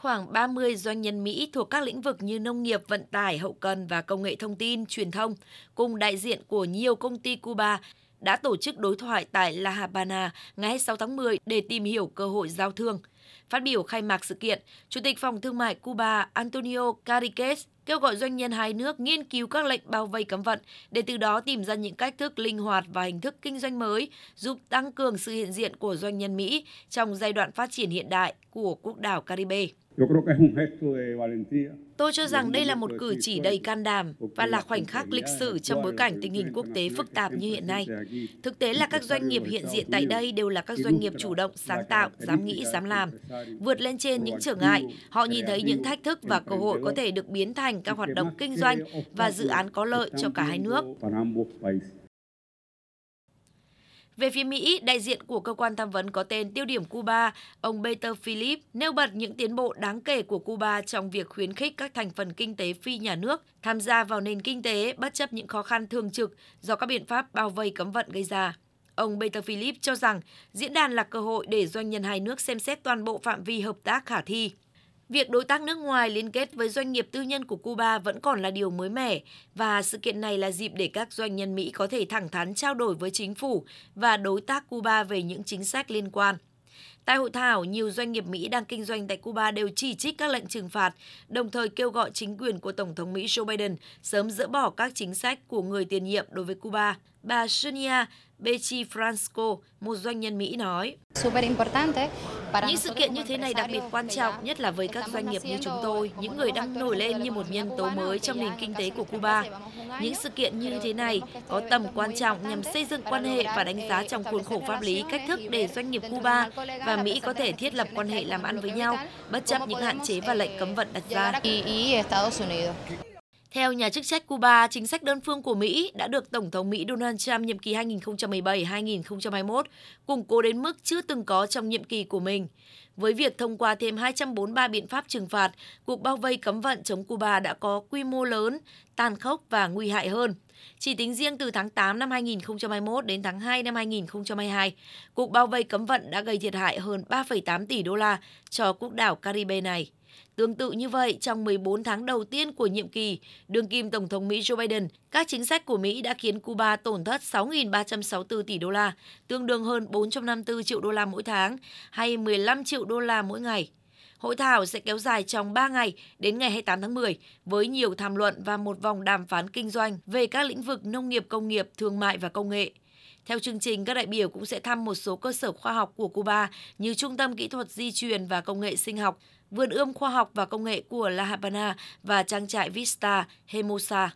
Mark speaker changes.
Speaker 1: khoảng 30 doanh nhân Mỹ thuộc các lĩnh vực như nông nghiệp, vận tải, hậu cần và công nghệ thông tin, truyền thông, cùng đại diện của nhiều công ty Cuba đã tổ chức đối thoại tại La Habana ngày 26 tháng 10 để tìm hiểu cơ hội giao thương. Phát biểu khai mạc sự kiện, Chủ tịch Phòng Thương mại Cuba Antonio Cariquez kêu gọi doanh nhân hai nước nghiên cứu các lệnh bao vây cấm vận để từ đó tìm ra những cách thức linh hoạt và hình thức kinh doanh mới giúp tăng cường sự hiện diện của doanh nhân Mỹ trong giai đoạn phát triển hiện đại của quốc đảo Caribe. Tôi cho rằng đây là một cử chỉ đầy can đảm và là khoảnh khắc lịch sử trong bối cảnh tình hình quốc tế phức tạp như hiện nay. Thực tế là các doanh nghiệp hiện diện tại đây đều là các doanh nghiệp chủ động, sáng tạo, dám nghĩ, dám làm. Vượt lên trên những trở ngại, họ nhìn thấy những thách thức và cơ hội có thể được biến thành các hoạt động kinh doanh và dự án có lợi cho cả hai nước. Về phía Mỹ, đại diện của cơ quan tham vấn có tên tiêu điểm Cuba, ông Peter Philip nêu bật những tiến bộ đáng kể của Cuba trong việc khuyến khích các thành phần kinh tế phi nhà nước tham gia vào nền kinh tế bất chấp những khó khăn thường trực do các biện pháp bao vây cấm vận gây ra. Ông Peter Philip cho rằng diễn đàn là cơ hội để doanh nhân hai nước xem xét toàn bộ phạm vi hợp tác khả thi. Việc đối tác nước ngoài liên kết với doanh nghiệp tư nhân của Cuba vẫn còn là điều mới mẻ và sự kiện này là dịp để các doanh nhân Mỹ có thể thẳng thắn trao đổi với chính phủ và đối tác Cuba về những chính sách liên quan. Tại hội thảo, nhiều doanh nghiệp Mỹ đang kinh doanh tại Cuba đều chỉ trích các lệnh trừng phạt, đồng thời kêu gọi chính quyền của Tổng thống Mỹ Joe Biden sớm dỡ bỏ các chính sách của người tiền nhiệm đối với Cuba. Bà Sonia Bechi Franco, một doanh nhân Mỹ nói. Những sự kiện như thế này đặc biệt quan trọng, nhất là với các doanh nghiệp như chúng tôi, những người đang nổi lên như một nhân tố mới trong nền kinh tế của Cuba. Những sự kiện như thế này có tầm quan trọng nhằm xây dựng quan hệ và đánh giá trong khuôn khổ pháp lý cách thức để doanh nghiệp Cuba và Mỹ có thể thiết lập quan hệ làm ăn với nhau, bất chấp những hạn chế và lệnh cấm vận đặt ra. Theo nhà chức trách Cuba, chính sách đơn phương của Mỹ đã được Tổng thống Mỹ Donald Trump nhiệm kỳ 2017-2021 củng cố đến mức chưa từng có trong nhiệm kỳ của mình. Với việc thông qua thêm 243 biện pháp trừng phạt, cuộc bao vây cấm vận chống Cuba đã có quy mô lớn, tàn khốc và nguy hại hơn. Chỉ tính riêng từ tháng 8 năm 2021 đến tháng 2 năm 2022, cuộc bao vây cấm vận đã gây thiệt hại hơn 3,8 tỷ đô la cho quốc đảo Caribe này. Tương tự như vậy, trong 14 tháng đầu tiên của nhiệm kỳ, đương kim Tổng thống Mỹ Joe Biden, các chính sách của Mỹ đã khiến Cuba tổn thất 6.364 tỷ đô la, tương đương hơn 454 triệu đô la mỗi tháng, hay 15 triệu đô la mỗi ngày. Hội thảo sẽ kéo dài trong 3 ngày đến ngày 28 tháng 10 với nhiều tham luận và một vòng đàm phán kinh doanh về các lĩnh vực nông nghiệp, công nghiệp, thương mại và công nghệ. Theo chương trình, các đại biểu cũng sẽ thăm một số cơ sở khoa học của Cuba như Trung tâm Kỹ thuật Di truyền và Công nghệ Sinh học, Vườn ươm khoa học và công nghệ của La Habana và trang trại Vista Hemosa.